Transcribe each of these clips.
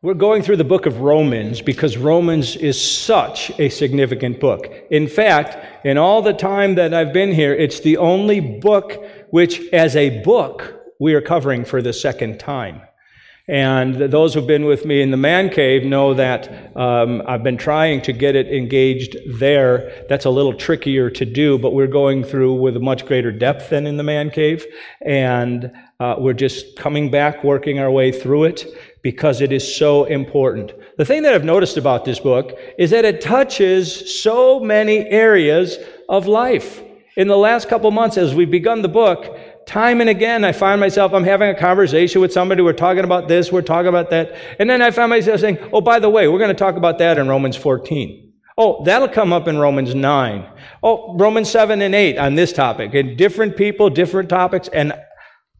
We're going through the book of Romans because Romans is such a significant book. In fact, in all the time that I've been here, it's the only book which, as a book, we are covering for the second time. And those who've been with me in the man cave know that um, I've been trying to get it engaged there. That's a little trickier to do, but we're going through with a much greater depth than in the man cave. And uh, we're just coming back, working our way through it because it is so important. The thing that I've noticed about this book is that it touches so many areas of life. In the last couple months, as we've begun the book, Time and again, I find myself, I'm having a conversation with somebody, we're talking about this, we're talking about that. And then I find myself saying, oh, by the way, we're going to talk about that in Romans 14. Oh, that'll come up in Romans 9. Oh, Romans 7 and 8 on this topic. And different people, different topics. And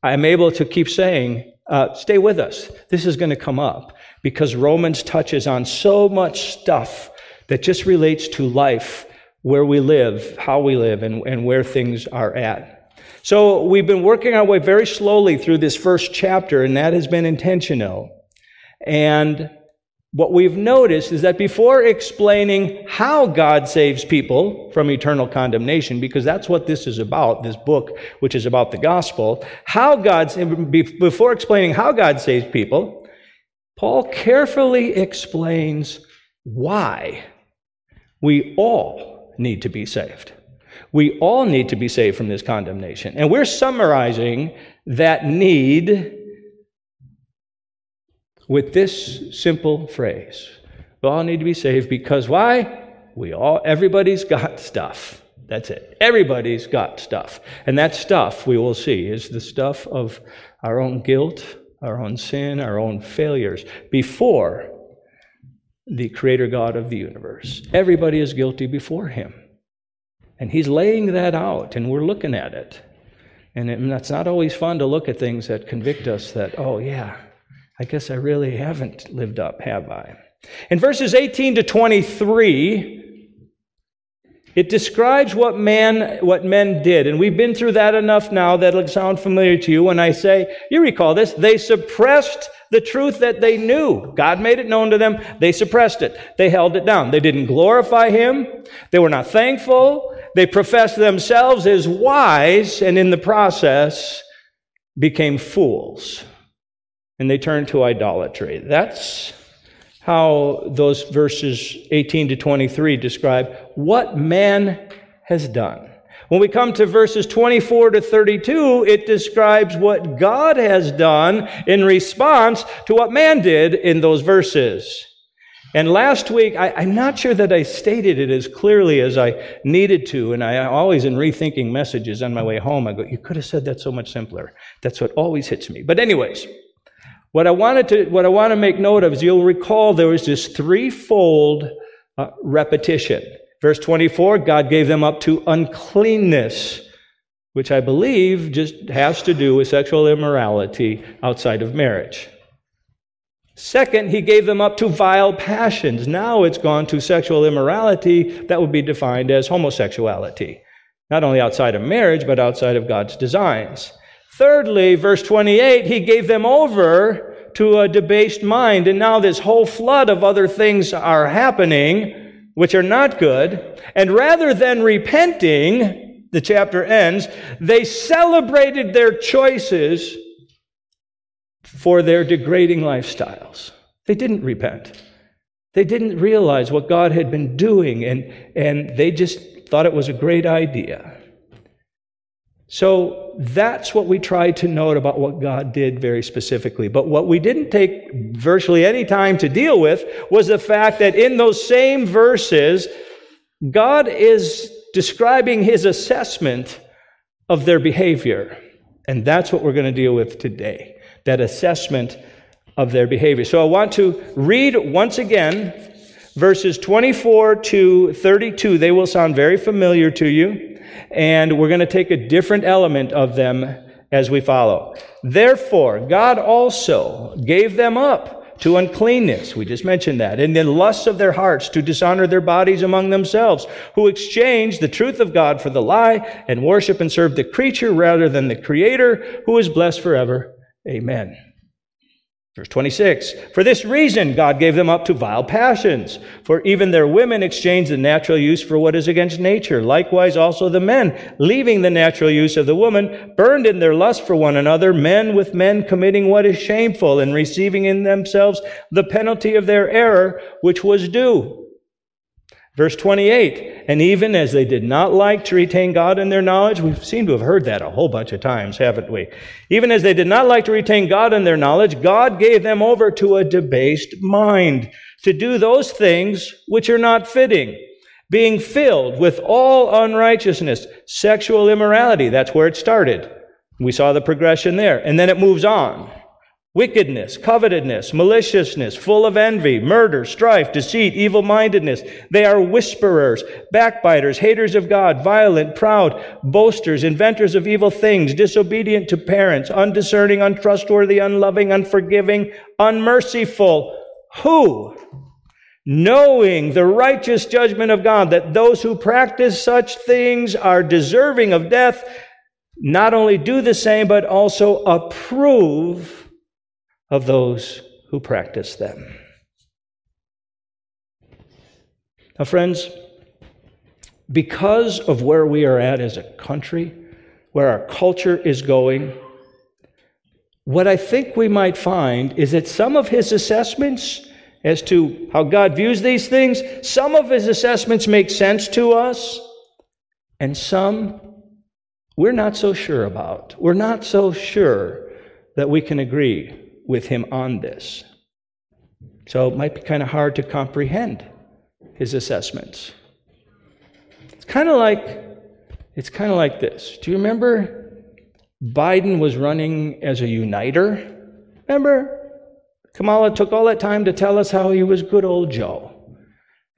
I'm able to keep saying, uh, stay with us. This is going to come up because Romans touches on so much stuff that just relates to life, where we live, how we live, and, and where things are at. So we've been working our way very slowly through this first chapter, and that has been intentional. And what we've noticed is that before explaining how God saves people from eternal condemnation, because that's what this is about, this book, which is about the gospel, how God's, before explaining how God saves people, Paul carefully explains why we all need to be saved. We all need to be saved from this condemnation. And we're summarizing that need with this simple phrase. We all need to be saved because why? We all, everybody's got stuff. That's it. Everybody's got stuff. And that stuff, we will see, is the stuff of our own guilt, our own sin, our own failures before the Creator God of the universe. Everybody is guilty before Him. And he's laying that out, and we're looking at it. And, it, that's not always fun to look at things that convict us that, oh, yeah, I guess I really haven't lived up, have I? In verses 18 to 23, it describes what man what men did, and we've been through that enough now that it'll sound familiar to you when I say, you recall this, they suppressed the truth that they knew. God made it known to them. They suppressed it. They held it down. They didn't glorify him. They were not thankful. They professed themselves as wise and in the process became fools. And they turn to idolatry. That's how those verses 18 to 23 describe what man has done. When we come to verses 24 to 32, it describes what God has done in response to what man did in those verses. And last week, I, am not sure that I stated it as clearly as I needed to. And I always, in rethinking messages on my way home, I go, You could have said that so much simpler. That's what always hits me. But, anyways, what I wanted to, what I want to make note of is you'll recall there was this threefold uh, repetition. Verse 24, God gave them up to uncleanness, which I believe just has to do with sexual immorality outside of marriage. Second, he gave them up to vile passions. Now it's gone to sexual immorality that would be defined as homosexuality, not only outside of marriage, but outside of God's designs. Thirdly, verse 28, he gave them over to a debased mind. And now this whole flood of other things are happening, which are not good. And rather than repenting, the chapter ends, they celebrated their choices for their degrading lifestyles. They didn't repent. They didn't realize what God had been doing, and, and they just thought it was a great idea. So that's what we tried to note about what God did very specifically. But what we didn't take virtually any time to deal with was the fact that in those same verses, God is describing his assessment of their behavior. And that's what we're going to deal with today that assessment of their behavior. So I want to read once again verses 24 to 32. They will sound very familiar to you, and we're going to take a different element of them as we follow. Therefore, God also gave them up to uncleanness. We just mentioned that. And the lusts of their hearts to dishonor their bodies among themselves, who exchanged the truth of God for the lie and worship and serve the creature rather than the creator who is blessed forever. Amen. Verse 26 For this reason, God gave them up to vile passions. For even their women exchanged the natural use for what is against nature. Likewise, also the men, leaving the natural use of the woman, burned in their lust for one another, men with men committing what is shameful, and receiving in themselves the penalty of their error, which was due. Verse 28, and even as they did not like to retain God in their knowledge, we seem to have heard that a whole bunch of times, haven't we? Even as they did not like to retain God in their knowledge, God gave them over to a debased mind to do those things which are not fitting, being filled with all unrighteousness, sexual immorality. That's where it started. We saw the progression there. And then it moves on wickedness, covetousness, maliciousness, full of envy, murder, strife, deceit, evil mindedness. They are whisperers, backbiters, haters of God, violent, proud, boasters, inventors of evil things, disobedient to parents, undiscerning, untrustworthy, unloving, unforgiving, unmerciful. Who? Knowing the righteous judgment of God, that those who practice such things are deserving of death, not only do the same, but also approve of those who practice them. Now, friends, because of where we are at as a country, where our culture is going, what I think we might find is that some of his assessments as to how God views these things, some of his assessments make sense to us, and some we're not so sure about. We're not so sure that we can agree with him on this. So it might be kind of hard to comprehend his assessments. It's kind of like it's kind of like this. Do you remember Biden was running as a uniter? Remember? Kamala took all that time to tell us how he was good old Joe.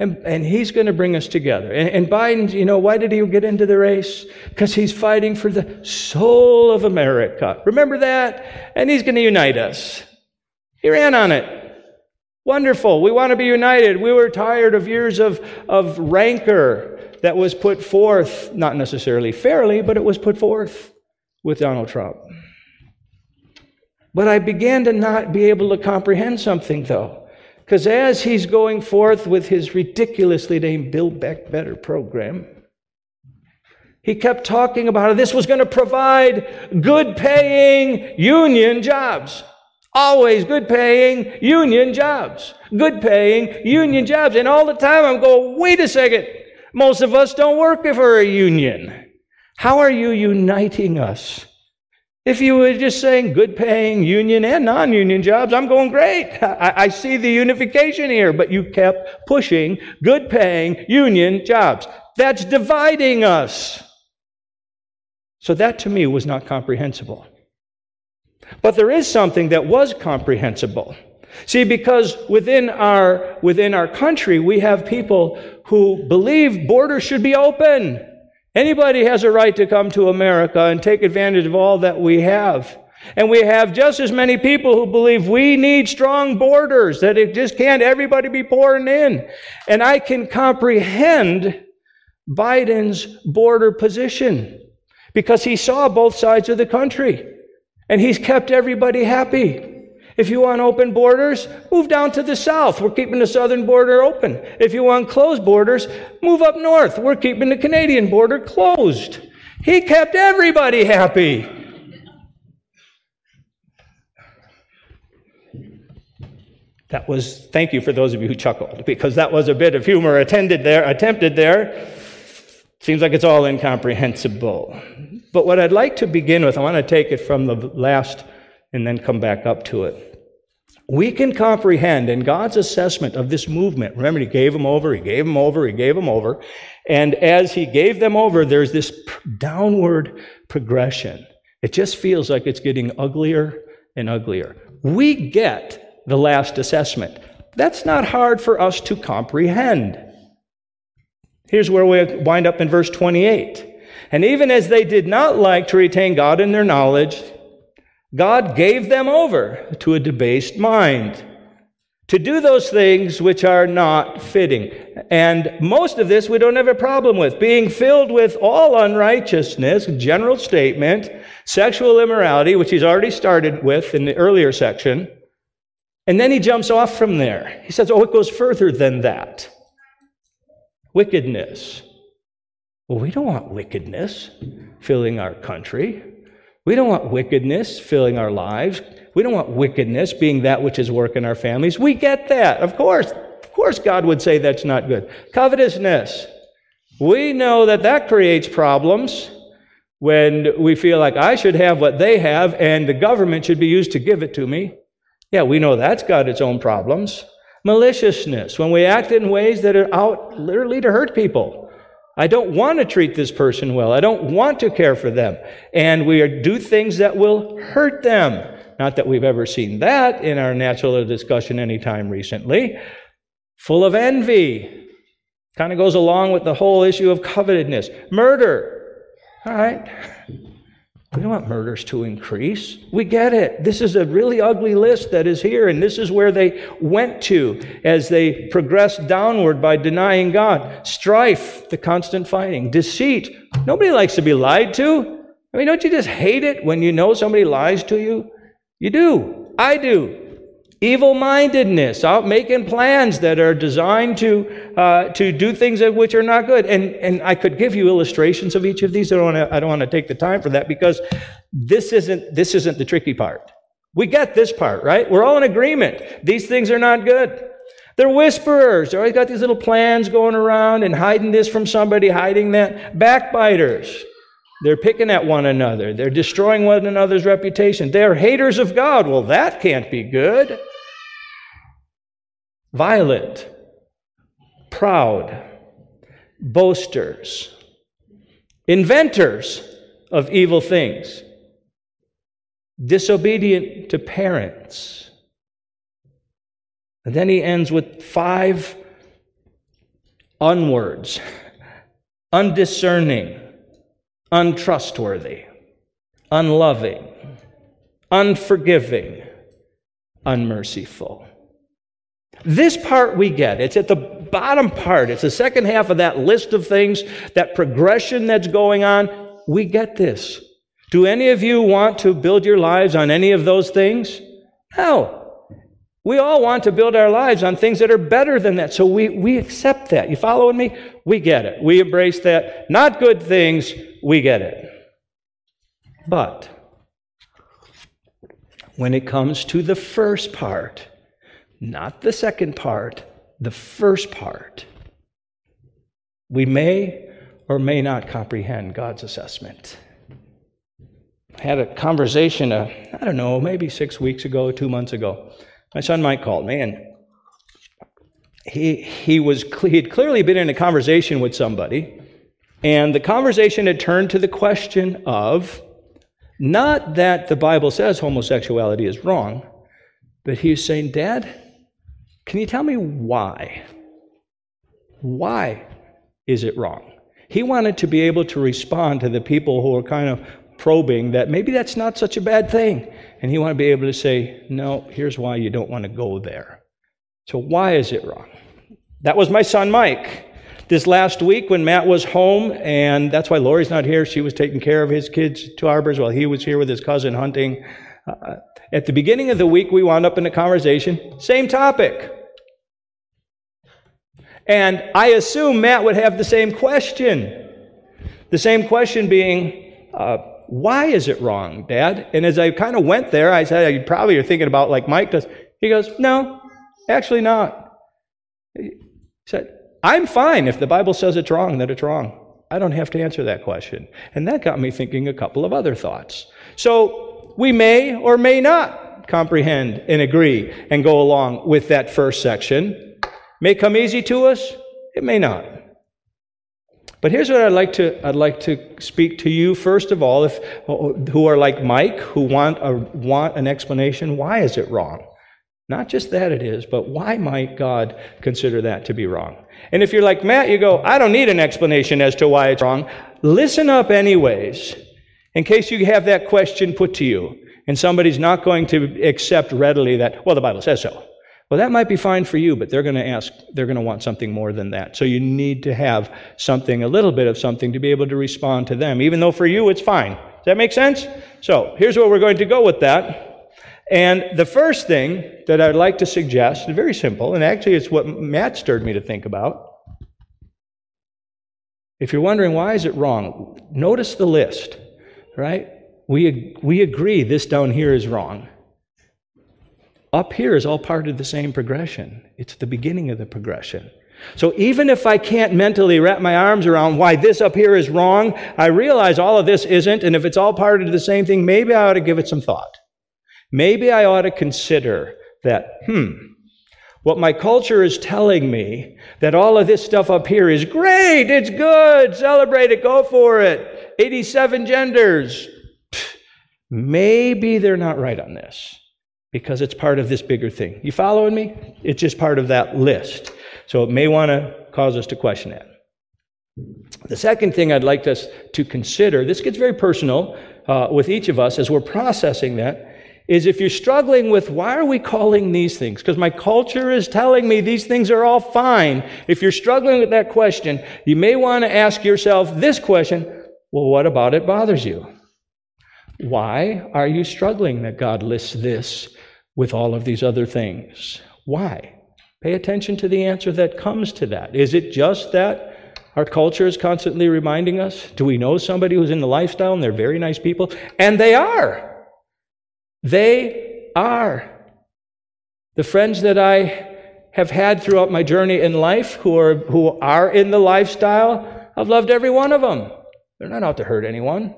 And, and he's going to bring us together. And, and Biden, you know, why did he get into the race? Because he's fighting for the soul of America. Remember that? And he's going to unite us. He ran on it. Wonderful. We want to be united. We were tired of years of, of rancor that was put forth, not necessarily fairly, but it was put forth with Donald Trump. But I began to not be able to comprehend something, though. Because as he's going forth with his ridiculously named Build Back Better program, he kept talking about how this was going to provide good paying union jobs. Always good paying union jobs. Good paying union jobs. And all the time I'm going, wait a second. Most of us don't work for a union. How are you uniting us? If you were just saying good paying union and non union jobs, I'm going great. I, I, see the unification here, but you kept pushing good paying union jobs. That's dividing us. So that to me was not comprehensible. But there is something that was comprehensible. See, because within our, within our country, we have people who believe borders should be open. Anybody has a right to come to America and take advantage of all that we have. And we have just as many people who believe we need strong borders, that it just can't everybody be pouring in. And I can comprehend Biden's border position because he saw both sides of the country and he's kept everybody happy. If you want open borders, move down to the south. We're keeping the southern border open. If you want closed borders, move up north. We're keeping the Canadian border closed. He kept everybody happy. That was, thank you for those of you who chuckled, because that was a bit of humor attended there, attempted there. Seems like it's all incomprehensible. But what I'd like to begin with, I want to take it from the last and then come back up to it. We can comprehend in God's assessment of this movement. Remember, He gave them over, He gave them over, He gave them over. And as He gave them over, there's this downward progression. It just feels like it's getting uglier and uglier. We get the last assessment. That's not hard for us to comprehend. Here's where we wind up in verse 28. And even as they did not like to retain God in their knowledge, God gave them over to a debased mind to do those things which are not fitting. And most of this we don't have a problem with. Being filled with all unrighteousness, general statement, sexual immorality, which he's already started with in the earlier section, And then he jumps off from there. He says, Oh, it goes further than that. Wickedness. Well, we don't want wickedness filling our country. We don't want wickedness filling our lives. We don't want wickedness being that which is work in our families. We get that. Of course. Of course, God would say that's not good. Covetousness. We know that that creates problems when we feel like I should have what they have and the government should be used to give it to me. Yeah, we know that's got its own problems. Maliciousness, when we act in ways that are out literally to hurt people. I don't want to treat this person well. I don't want to care for them. And we do things that will hurt them. Not that we've ever seen that in our natural discussion anytime recently. Full of envy. Kind of goes along with the whole issue of covetousness. Murder. All right. We don't want murders to increase. We get it. This is a really ugly list that is here, and this is where they went to as they progressed downward by denying God. Strife, the constant fighting. Deceit. Nobody likes to be lied to. I mean, don't you just hate it when you know somebody lies to you? You do. I do. Evil mindedness, out making plans that are designed to, uh, to do things which are not good. And, and I could give you illustrations of each of these. I don't, wanna, I don't want to take the time for that because this isn't, this isn't the tricky part. We get this part, right? We're all in agreement. These things are not good. They're whisperers. They're always got these little plans going around and hiding this from somebody, hiding that. Backbiters. They're picking at one another. They're destroying one another's reputation. They're haters of God. Well, that can't be good. Violent, proud, boasters, inventors of evil things, disobedient to parents. And then he ends with five unwords undiscerning untrustworthy, unloving, unforgiving, unmerciful. This part we get. It's at the bottom part. It's the second half of that list of things, that progression that's going on. We get this. Do any of you want to build your lives on any of those things? No. We all want to build our lives on things that are better than that. So we, we accept that. You following me? We get it. We embrace that. Not good things, we get it. But when it comes to the first part, not the second part, the first part, we may or may not comprehend God's assessment. I had a conversation, uh, I don't know, maybe six weeks ago, two months ago. My son Mike called me, and he, he, was, he had clearly been in a conversation with somebody and the conversation had turned to the question of not that the Bible says homosexuality is wrong, but he's saying, Dad, can you tell me why? Why is it wrong? He wanted to be able to respond to the people who were kind of probing that maybe that's not such a bad thing. And he wanted to be able to say, no, here's why you don't want to go there. So, why is it wrong? That was my son, Mike. This last week, when Matt was home, and that's why Lori's not here, she was taking care of his kids, two arbors, while he was here with his cousin hunting. Uh, at the beginning of the week, we wound up in a conversation, same topic. And I assume Matt would have the same question. The same question being, uh, why is it wrong, Dad? And as I kind of went there, I said, you probably are thinking about like Mike does. He goes, no, actually not. He said, I'm fine if the Bible says it's wrong, that it's wrong. I don't have to answer that question. And that got me thinking a couple of other thoughts. So we may or may not comprehend and agree and go along with that first section. May come easy to us, it may not. But here's what I'd like to I'd like to speak to you first of all, if who are like Mike, who want a, want an explanation. Why is it wrong? Not just that it is, but why might God consider that to be wrong? And if you're like Matt, you go, I don't need an explanation as to why it's wrong. Listen up, anyways, in case you have that question put to you and somebody's not going to accept readily that, well, the Bible says so. Well, that might be fine for you, but they're going to ask, they're going to want something more than that. So you need to have something, a little bit of something to be able to respond to them, even though for you it's fine. Does that make sense? So here's where we're going to go with that. And the first thing that I'd like to suggest is very simple, and actually it's what Matt stirred me to think about. If you're wondering why is it wrong, notice the list, right? We, we agree this down here is wrong. Up here is all part of the same progression. It's the beginning of the progression. So even if I can't mentally wrap my arms around why this up here is wrong, I realize all of this isn't, and if it's all part of the same thing, maybe I ought to give it some thought. Maybe I ought to consider that, hmm, what my culture is telling me, that all of this stuff up here is great, it's good, celebrate it, go for it, 87 genders. Maybe they're not right on this because it's part of this bigger thing. You following me? It's just part of that list. So it may want to cause us to question that. The second thing I'd like us to consider, this gets very personal uh, with each of us as we're processing that, is if you're struggling with why are we calling these things? Because my culture is telling me these things are all fine. If you're struggling with that question, you may want to ask yourself this question well, what about it bothers you? Why are you struggling that God lists this with all of these other things? Why? Pay attention to the answer that comes to that. Is it just that our culture is constantly reminding us? Do we know somebody who's in the lifestyle and they're very nice people? And they are. They are. The friends that I have had throughout my journey in life who are, who are in the lifestyle, I've loved every one of them. They're not out to hurt anyone.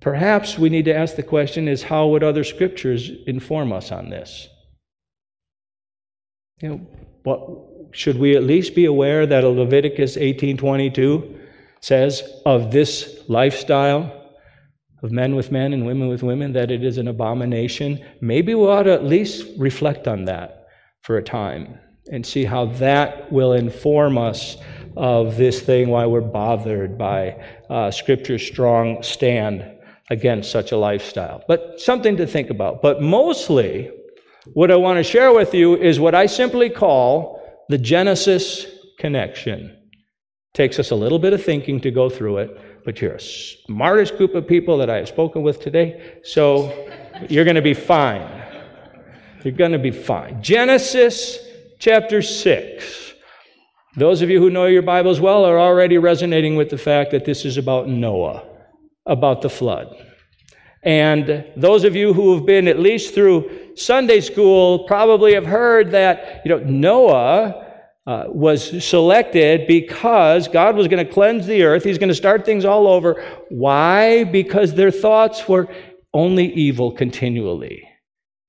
Perhaps we need to ask the question is how would other scriptures inform us on this? You know, what should we at least be aware that Leviticus 18:22 says of this lifestyle of men with men and women with women that it is an abomination? Maybe we ought to at least reflect on that for a time and see how that will inform us of this thing why we're bothered by uh, Scripture's strong stand against such a lifestyle. But something to think about. But mostly, what I want to share with you is what I simply call the Genesis connection. Takes us a little bit of thinking to go through it, but you're a smartest group of people that I have spoken with today, so you're going to be fine. You're going to be fine. Genesis chapter 6. Those of you who know your Bibles well are already resonating with the fact that this is about Noah about the flood. And those of you who have been at least through Sunday school probably have heard that, you know, Noah uh, was selected because God was going to cleanse the earth. He's going to start things all over. Why? Because their thoughts were only evil continually.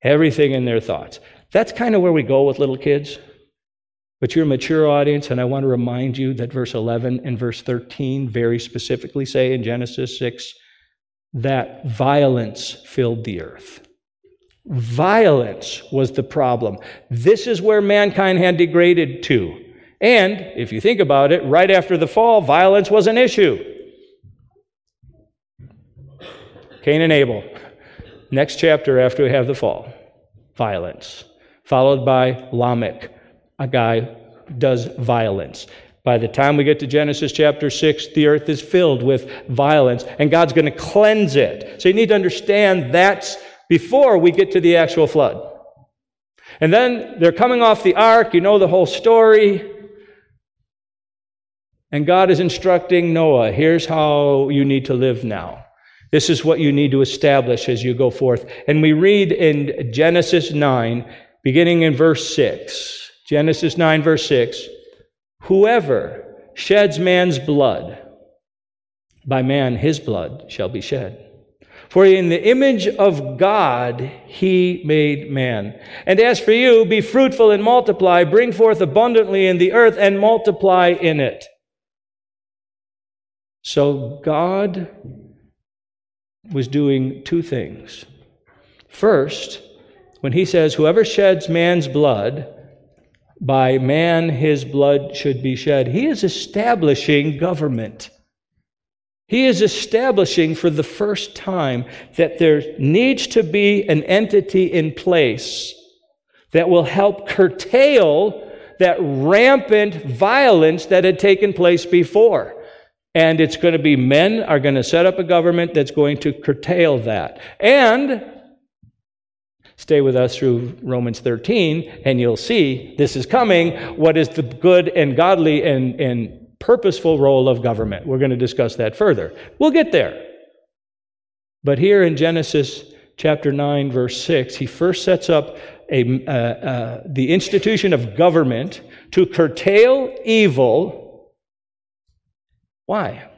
Everything in their thoughts. That's kind of where we go with little kids. But you're a mature audience, and I want to remind you that verse 11 and verse 13 very specifically say in Genesis 6 that violence filled the earth. Violence was the problem. This is where mankind had degraded to. And if you think about it, right after the fall, violence was an issue. Cain and Abel. Next chapter after we have the fall, violence. Followed by Lamech a guy who does violence. By the time we get to Genesis chapter 6, the earth is filled with violence, and God's going to cleanse it. So you need to understand that's before we get to the actual flood. And then they're coming off the ark, you know the whole story. And God is instructing Noah here's how you need to live now. This is what you need to establish as you go forth. And we read in Genesis 9, beginning in verse 6. Genesis 9, verse 6 Whoever sheds man's blood, by man his blood shall be shed. For in the image of God he made man. And as for you, be fruitful and multiply, bring forth abundantly in the earth and multiply in it. So God was doing two things. First, when he says, Whoever sheds man's blood, by man his blood should be shed. He is establishing government. He is establishing for the first time that there needs to be an entity in place that will help curtail that rampant violence that had taken place before. And it's going to be men are going to set up a government that's going to curtail that. And stay with us through Romans 13, and you'll see this is coming. What is the good and godly and, and purposeful role of government? We're going to discuss that further. We'll get there. But here in Genesis chapter 9, verse 6, he first sets up a, uh, uh, the institution of government to curtail evil. Why?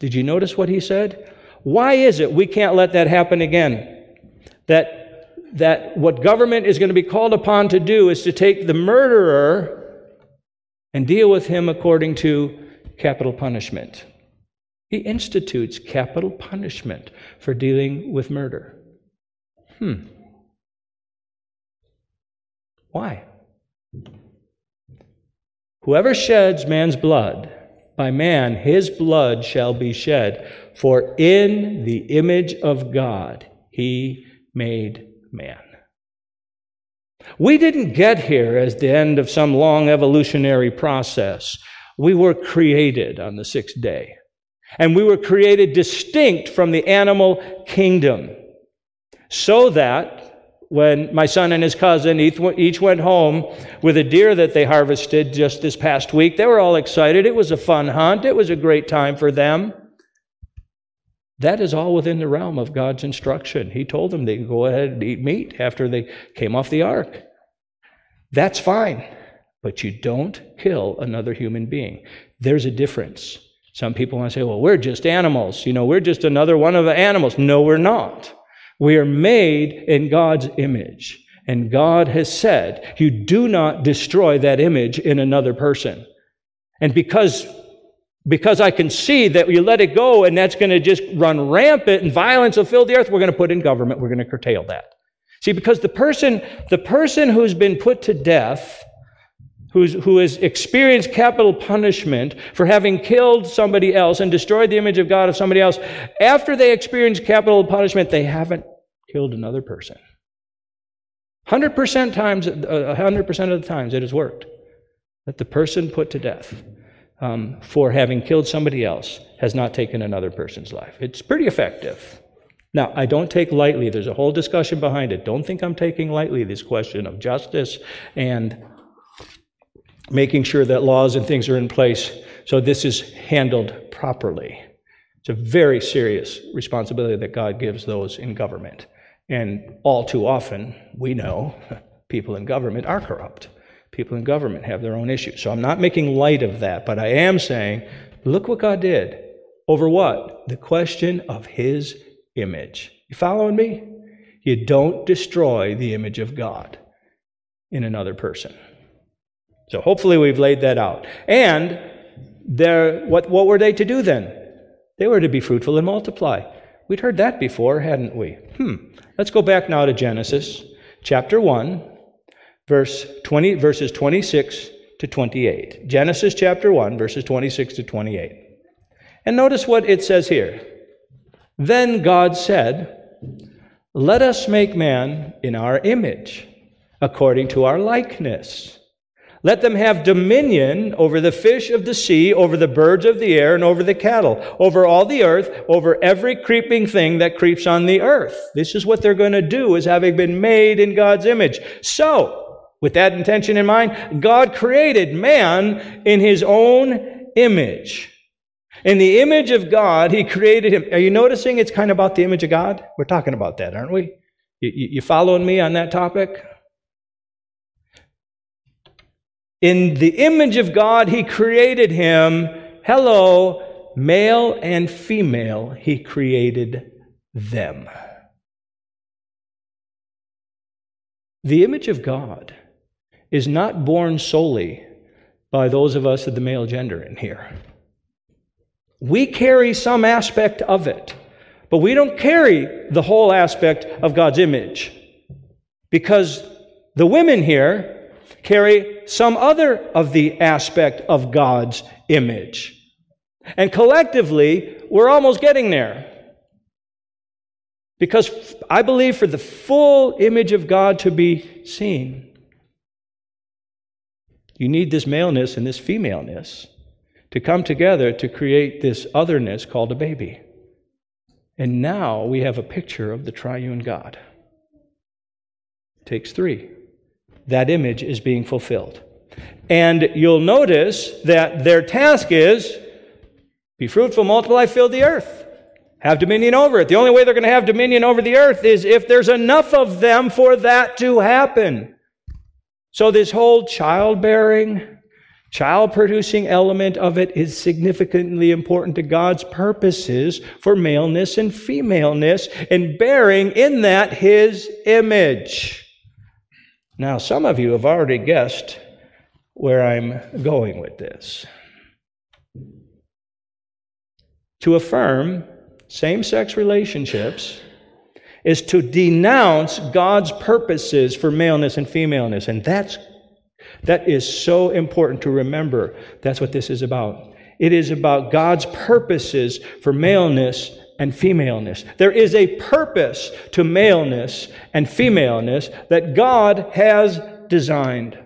Did you notice what he said? Why is it we can't let that happen again? That, that what government is going to be called upon to do is to take the murderer and deal with him according to capital punishment. He institutes capital punishment for dealing with murder. Hmm. Why? Whoever sheds man's blood, by man his blood shall be shed, for in the image of God he made man. We didn't get here as the end of some long evolutionary process. We were created on the sixth day. And we were created distinct from the animal kingdom so that when my son and his cousin each went home with a deer that they harvested just this past week, they were all excited. It was a fun hunt, it was a great time for them. That is all within the realm of God's instruction. He told them they could go ahead and eat meat after they came off the ark. That's fine, but you don't kill another human being. There's a difference. Some people want to say, well, we're just animals. You know, we're just another one of the animals. No, we're not. We are made in God's image. And God has said, you do not destroy that image in another person. And because, because I can see that you let it go and that's going to just run rampant and violence will fill the earth, we're going to put in government, we're going to curtail that. See, because the person, the person who's been put to death who's, who has experienced capital punishment for having killed somebody else and destroyed the image of God of somebody else, after they experience capital punishment, they haven't killed another person. 100% times, 100% uh, of the times it has worked. That the person put to death um, for having killed somebody else has not taken another person's life. It's pretty effective. Now, I don't take lightly, there's a whole discussion behind it. Don't think I'm taking lightly this question of justice and making sure that laws and things are in place so this is handled properly. It's a very serious responsibility that God gives those in government. And all too often, we know people in government are corrupt. People in government have their own issues. So I'm not making light of that, but I am saying, look what God did. Over what? The question of His image. You following me? You don't destroy the image of God in another person. So hopefully we've laid that out. And there, what, what were they to do then? They were to be fruitful and multiply. We'd heard that before, hadn't we? Hmm. Let's go back now to Genesis chapter 1, verse 20, verses 26 to 28. Genesis chapter 1, verses 26 to 28. And notice what it says here. Then God said, Let us make man in our image, according to our likeness let them have dominion over the fish of the sea, over the birds of the air, and over the cattle, over all the earth, over every creeping thing that creeps on the earth. This is what they're going to do as having been made in God's image. So, with that intention in mind, God created man in his own image. In the image of God, he created him. Are you noticing it's kind of about the image of God? We're talking about that, aren't we? You, you following me on that topic? In the image of God, He created him. Hello, male and female, He created them. The image of God is not born solely by those of us of the male gender in here. We carry some aspect of it, but we don't carry the whole aspect of God's image. Because the women here carry some other of the aspect of God's image. And collectively, we're almost getting there. Because I believe for the full image of God to be seen, you need this maleness and this femaleness to come together to create this otherness called a baby. And now we have a picture of the triune God. takes three. That image is being fulfilled. And you'll notice that their task is be fruitful, multiply, fill the earth, have dominion over it. The only way they're going to have dominion over the earth is if there's enough of them for that to happen. So, this whole childbearing, child producing element of it is significantly important to God's purposes for maleness and femaleness and bearing in that his image. Now, some of you have already guessed where I'm going with this. To affirm same sex relationships is to denounce God's purposes for maleness and femaleness. And that's, that is so important to remember. That's what this is about. It is about God's purposes for maleness and femaleness. There is a purpose to maleness and femaleness that God has designed.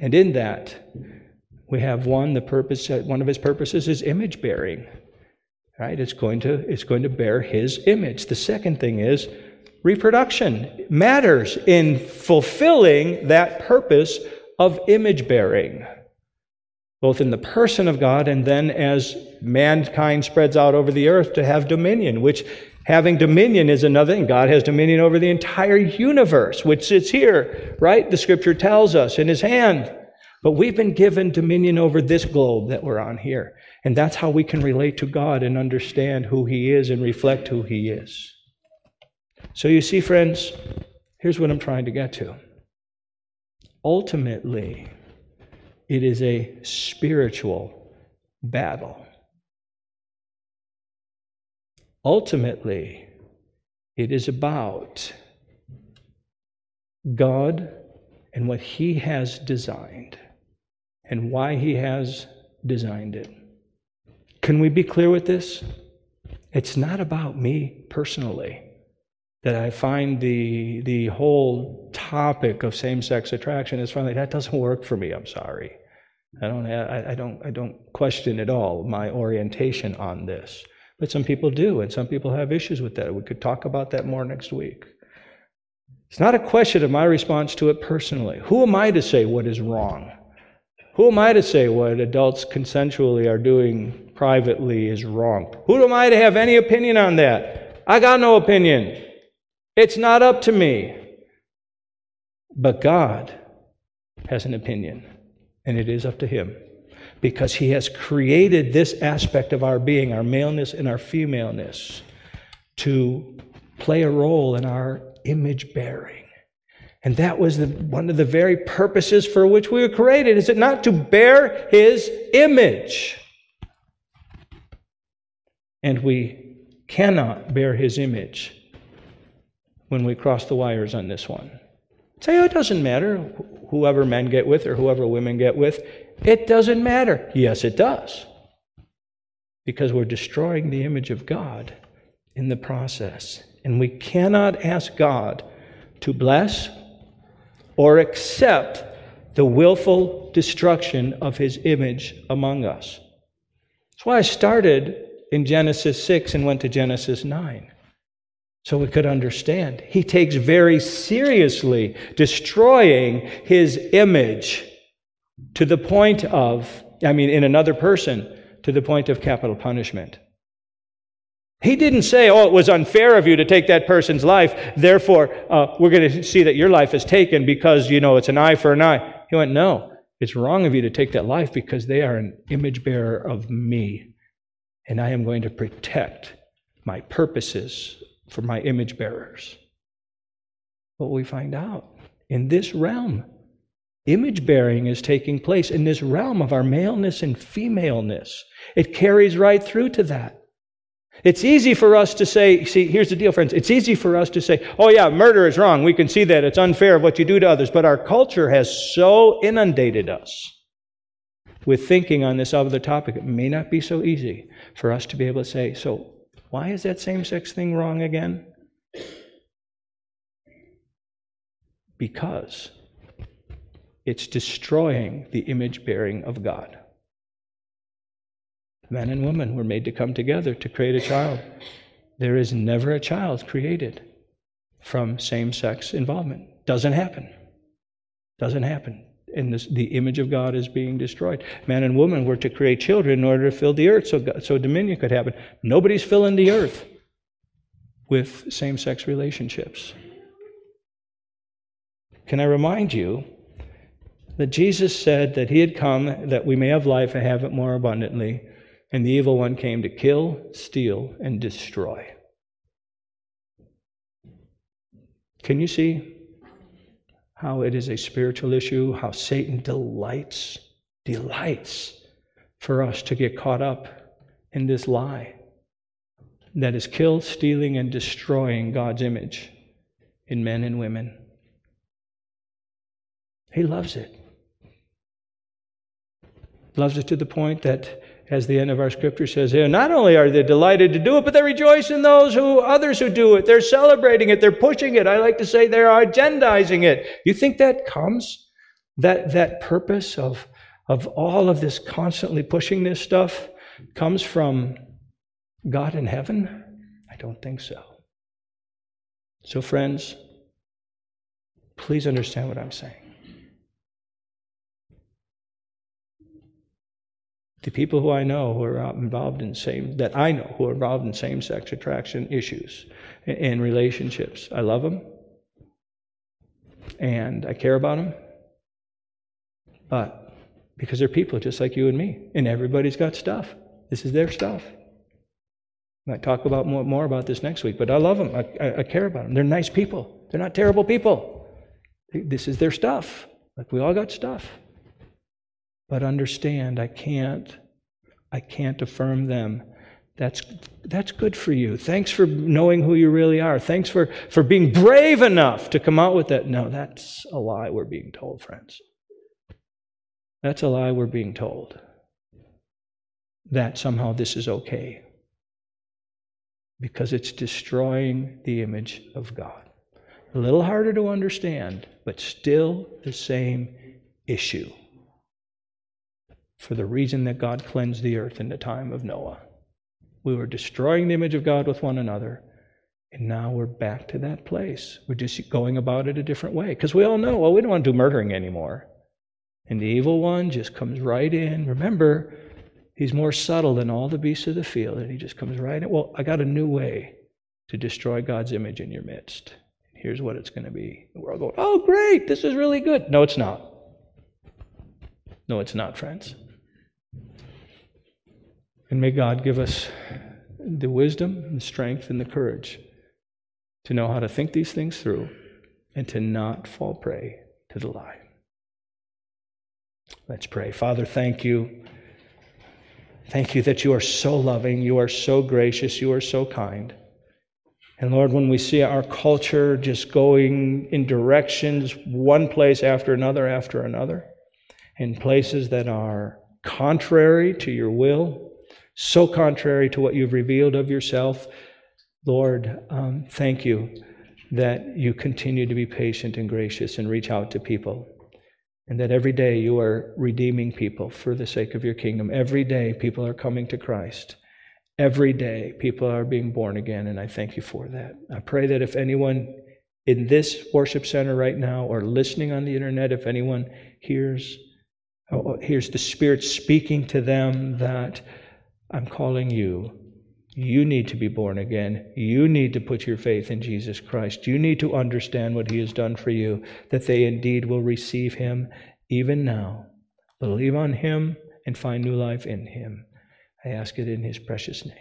And in that, we have one, the purpose, one of his purposes is image bearing. Right? It's going to, it's going to bear his image. The second thing is reproduction matters in fulfilling that purpose of image bearing, both in the person of God and then as mankind spreads out over the earth to have dominion, which having dominion is another thing. God has dominion over the entire universe, which sits here, right? The scripture tells us in his hand. But we've been given dominion over this globe that we're on here. And that's how we can relate to God and understand who He is and reflect who He is. So you see, friends, here's what I'm trying to get to. Ultimately, it is a spiritual battle. Ultimately, it is about God and what He has designed and why He has designed it. Can we be clear with this? It's not about me personally that I find the, the whole topic of same sex attraction is finally, that doesn't work for me, I'm sorry. I don't, I, I, don't, I don't question at all my orientation on this. But some people do, and some people have issues with that. We could talk about that more next week. It's not a question of my response to it personally. Who am I to say what is wrong? Who am I to say what adults consensually are doing privately is wrong? Who am I to have any opinion on that? I got no opinion. It's not up to me. But God has an opinion, and it is up to Him because He has created this aspect of our being, our maleness and our femaleness, to play a role in our image bearing. And that was the, one of the very purposes for which we were created, is it not to bear his image? And we cannot bear his image when we cross the wires on this one. Say, oh, it doesn't matter whoever men get with or whoever women get with. It doesn't matter. Yes, it does. Because we're destroying the image of God in the process. And we cannot ask God to bless or accept the willful destruction of his image among us. That's why I started in Genesis 6 and went to Genesis 9. So we could understand. He takes very seriously destroying his image to the point of, I mean, in another person, to the point of capital punishment. He didn't say, oh, it was unfair of you to take that person's life, therefore uh, we're going to see that your life is taken because, you know, it's an eye for an eye. He went, no, it's wrong of you to take that life because they are an image bearer of me, and I am going to protect my purposes for my image bearers. What we find out in this realm, image bearing is taking place in this realm of our maleness and femaleness. It carries right through to that. It's easy for us to say, see, here's the deal, friends. It's easy for us to say, oh, yeah, murder is wrong. We can see that. It's unfair of what you do to others. But our culture has so inundated us with thinking on this other topic, it may not be so easy for us to be able to say, so why is that same sex thing wrong again? Because it's destroying the image bearing of God. Men and women were made to come together to create a child. There is never a child created from same sex involvement. Doesn't happen. Doesn't happen. And this, the image of God is being destroyed. Man and woman were to create children in order to fill the earth so, God, so dominion could happen. Nobody's filling the earth with same sex relationships. Can I remind you that Jesus said that he had come that we may have life and have it more abundantly, and the evil one came to kill, steal, and destroy. Can you see how it is a spiritual issue, how Satan delights, delights for us to get caught up in this lie that is kill, stealing, and destroying God's image in men and women. He loves it. Loves it to the point that as the end of our scripture says here, not only are they delighted to do it, but they rejoice in those who others who do it. They're celebrating it, they're pushing it. I like to say they're agendizing it. You think that comes? That that purpose of, of all of this constantly pushing this stuff comes from God in heaven? I don't think so. So, friends, please understand what I'm saying. The people who I know who are involved in same that I know who are involved in same-sex attraction issues and relationships, I love them and I care about them. But because they're people just like you and me, and everybody's got stuff. This is their stuff. I might talk about more, more about this next week, but I love them. I, I, I care about them. They're nice people. They're not terrible people. This is their stuff. Like we all got stuff. But understand, I can't, I can't affirm them. That's, that's good for you. Thanks for knowing who you really are. Thanks for, for being brave enough to come out with that. No, that's a lie we're being told, friends. That's a lie we're being told. That somehow this is okay. Because it's destroying the image of God. A little harder to understand, but still the same issue for the reason that God cleansed the earth in the time of Noah. We were destroying the image of God with one another, and now we're back to that place. We're just going about it a different way. Because we all know, well, we don't want to do murdering anymore. And the evil one just comes right in. Remember, he's more subtle than all the beasts of the field, and he just comes right in. Well, I got a new way to destroy God's image in your midst. Here's what it's going to be. we're all going, oh, great, this is really good. No, it's not. No, it's not, friends. And may God give us the wisdom, the strength, and the courage to know how to think these things through and to not fall prey to the lie. Let's pray. Father, thank you. Thank you that you are so loving, you are so gracious, you are so kind. And Lord, when we see our culture just going in directions, one place after another after another, in places that are contrary to your will, so contrary to what you've revealed of yourself. Lord, um, thank you that you continue to be patient and gracious and reach out to people. And that every day you are redeeming people for the sake of your kingdom. Every day people are coming to Christ. Every day people are being born again, and I thank you for that. I pray that if anyone in this worship center right now or listening on the internet, if anyone hears, oh, oh hears the Spirit speaking to them, that I'm calling you. You need to be born again. You need to put your faith in Jesus Christ. You need to understand what He has done for you, that they indeed will receive Him even now. Believe on Him and find new life in Him. I ask it in His precious name.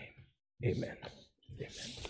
Amen. Amen.